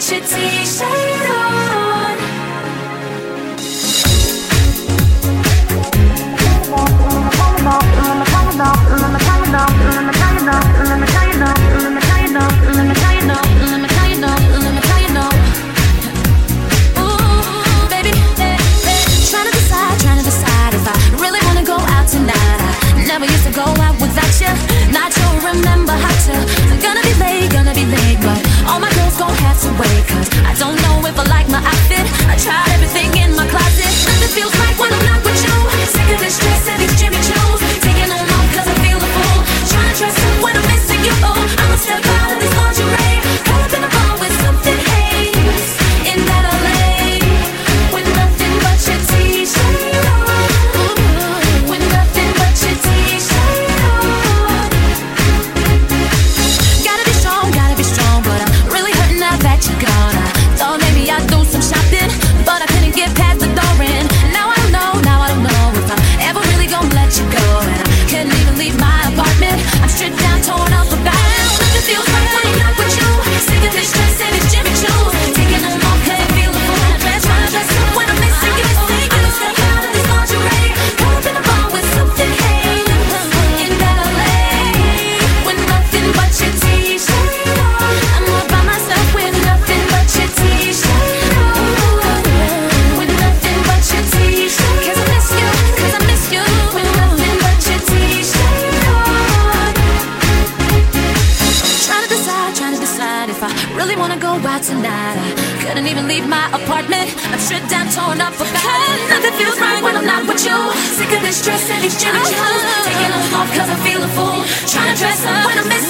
go out without you. Dress and these jealous Taking them off cause I feel a fool. Trying to dress up when I'm miss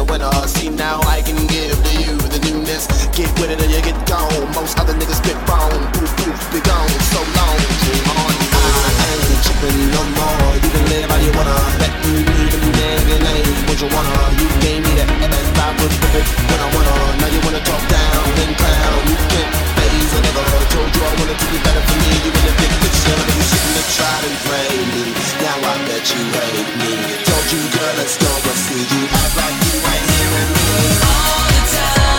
the winter. See now I can give to you the newness. Get with it or you get gone. Most other niggas spit bone. Poof poof, be gone so long. Dream on. I ain't tripping no more. You can live how you wanna. Bet you even nigga name what you wanna. You gave me that and I would flip it when I wanna. Now you wanna talk down and clown. You can't phase a nigga. Told you I wanted to be better for me. You in the big picture, but you shouldn't have tried and played me. Now I bet you hate me. Told you, girl, let's go, but see you act like you ain't hearing me. All the time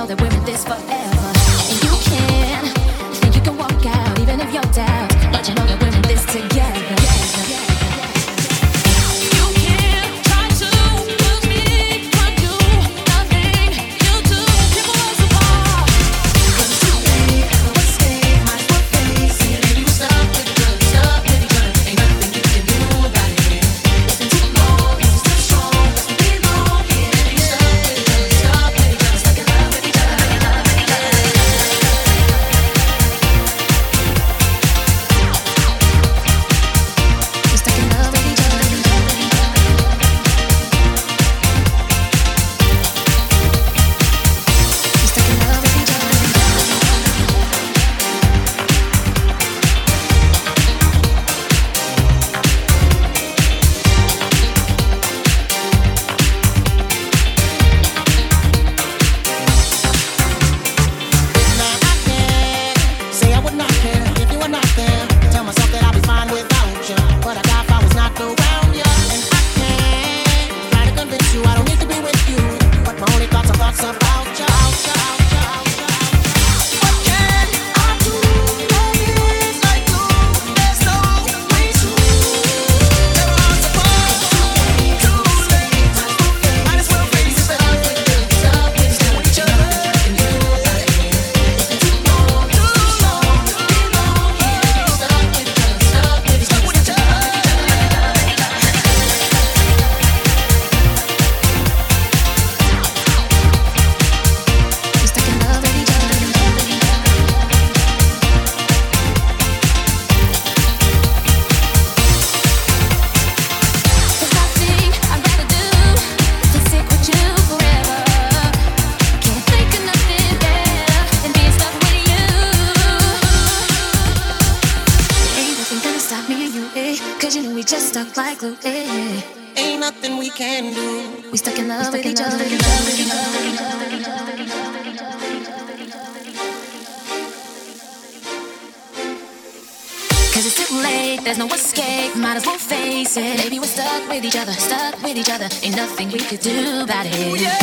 know that we're in this forever. And you can think you can walk out even if you're down, but you know that we're in this together. each other. Ain't nothing we could do about it. Yeah.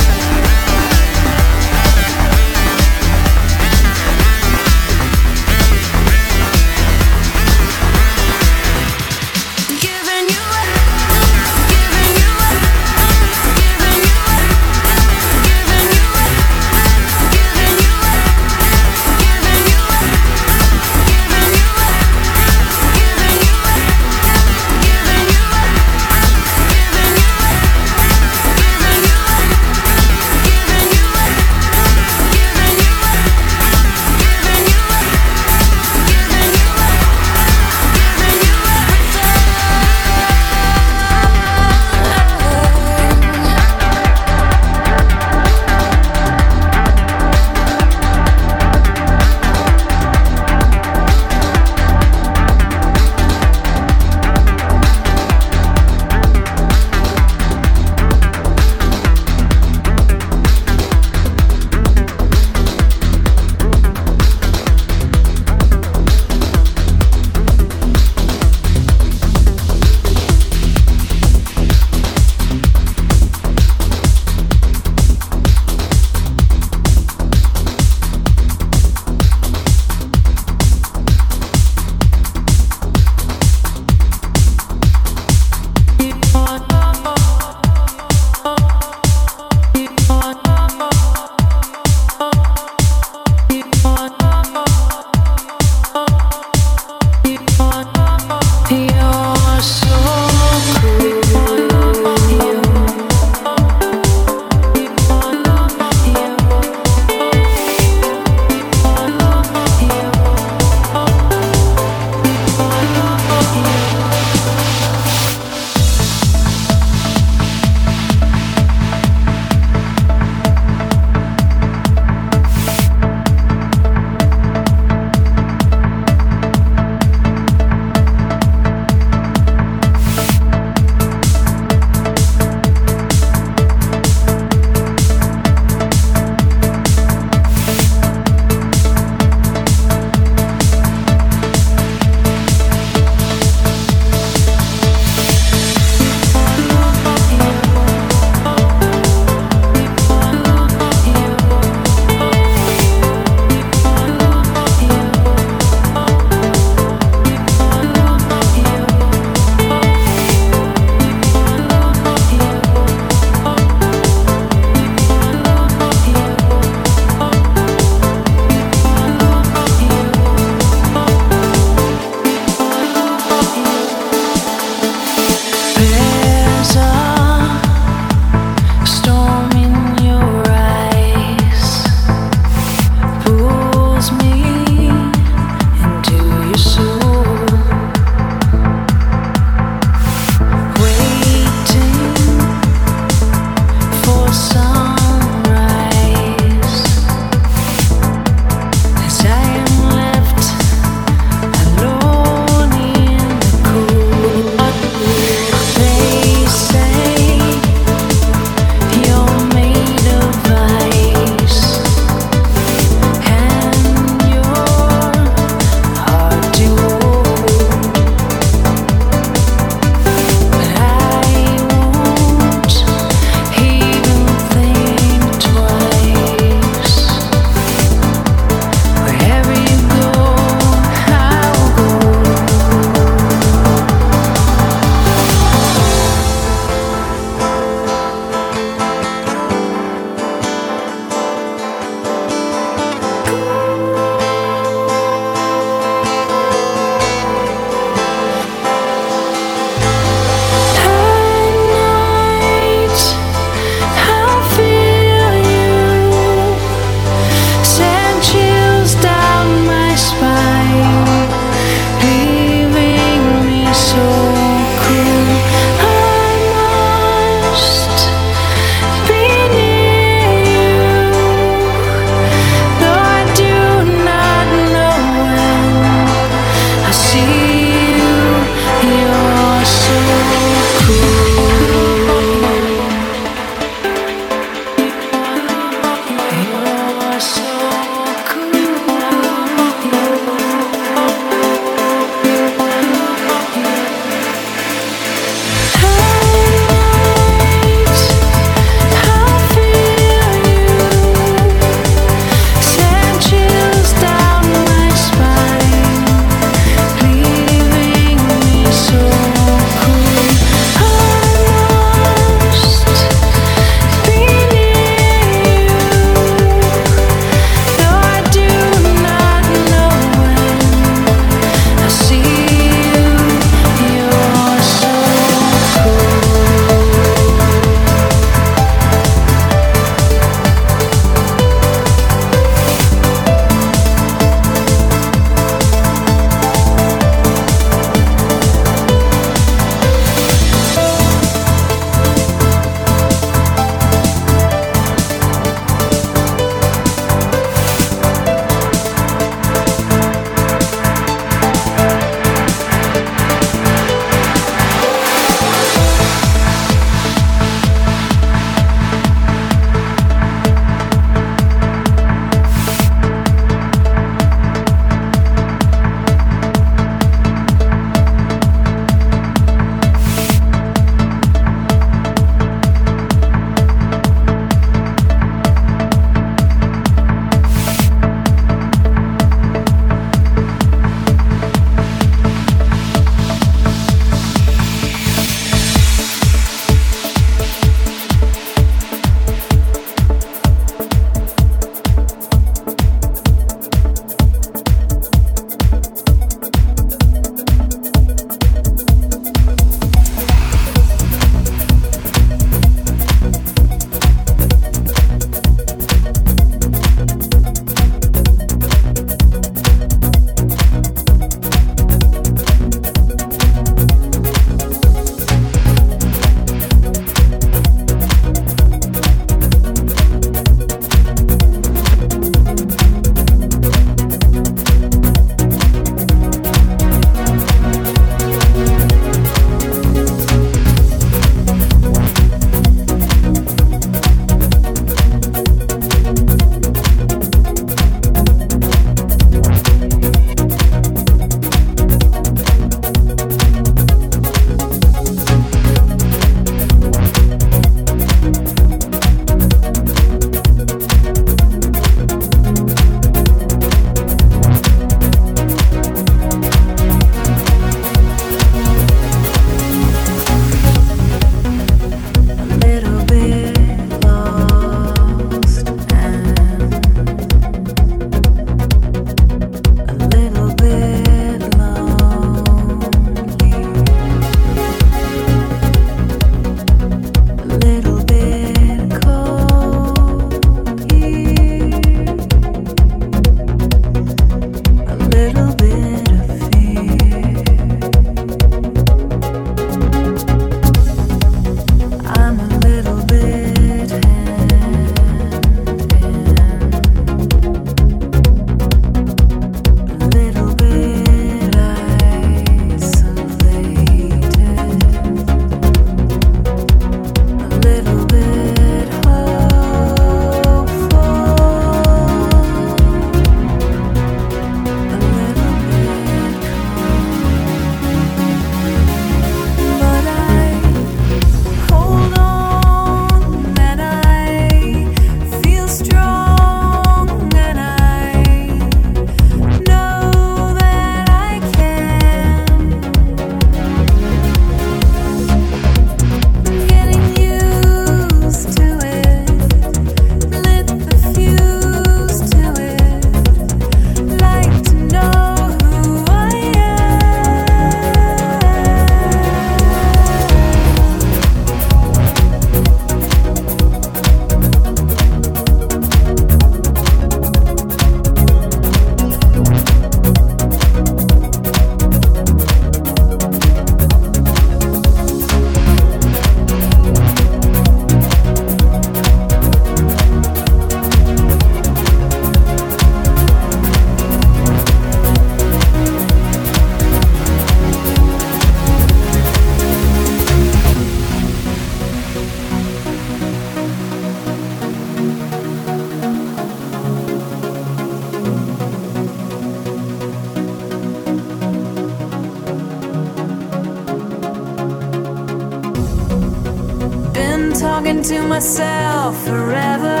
To myself forever.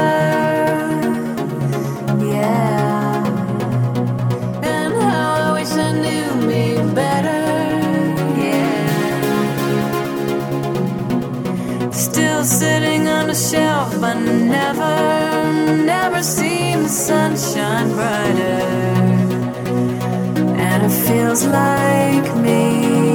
Yeah. And how I wish I knew me better. Yeah. Still sitting on the shelf, but never, never seen the sunshine brighter. And it feels like me.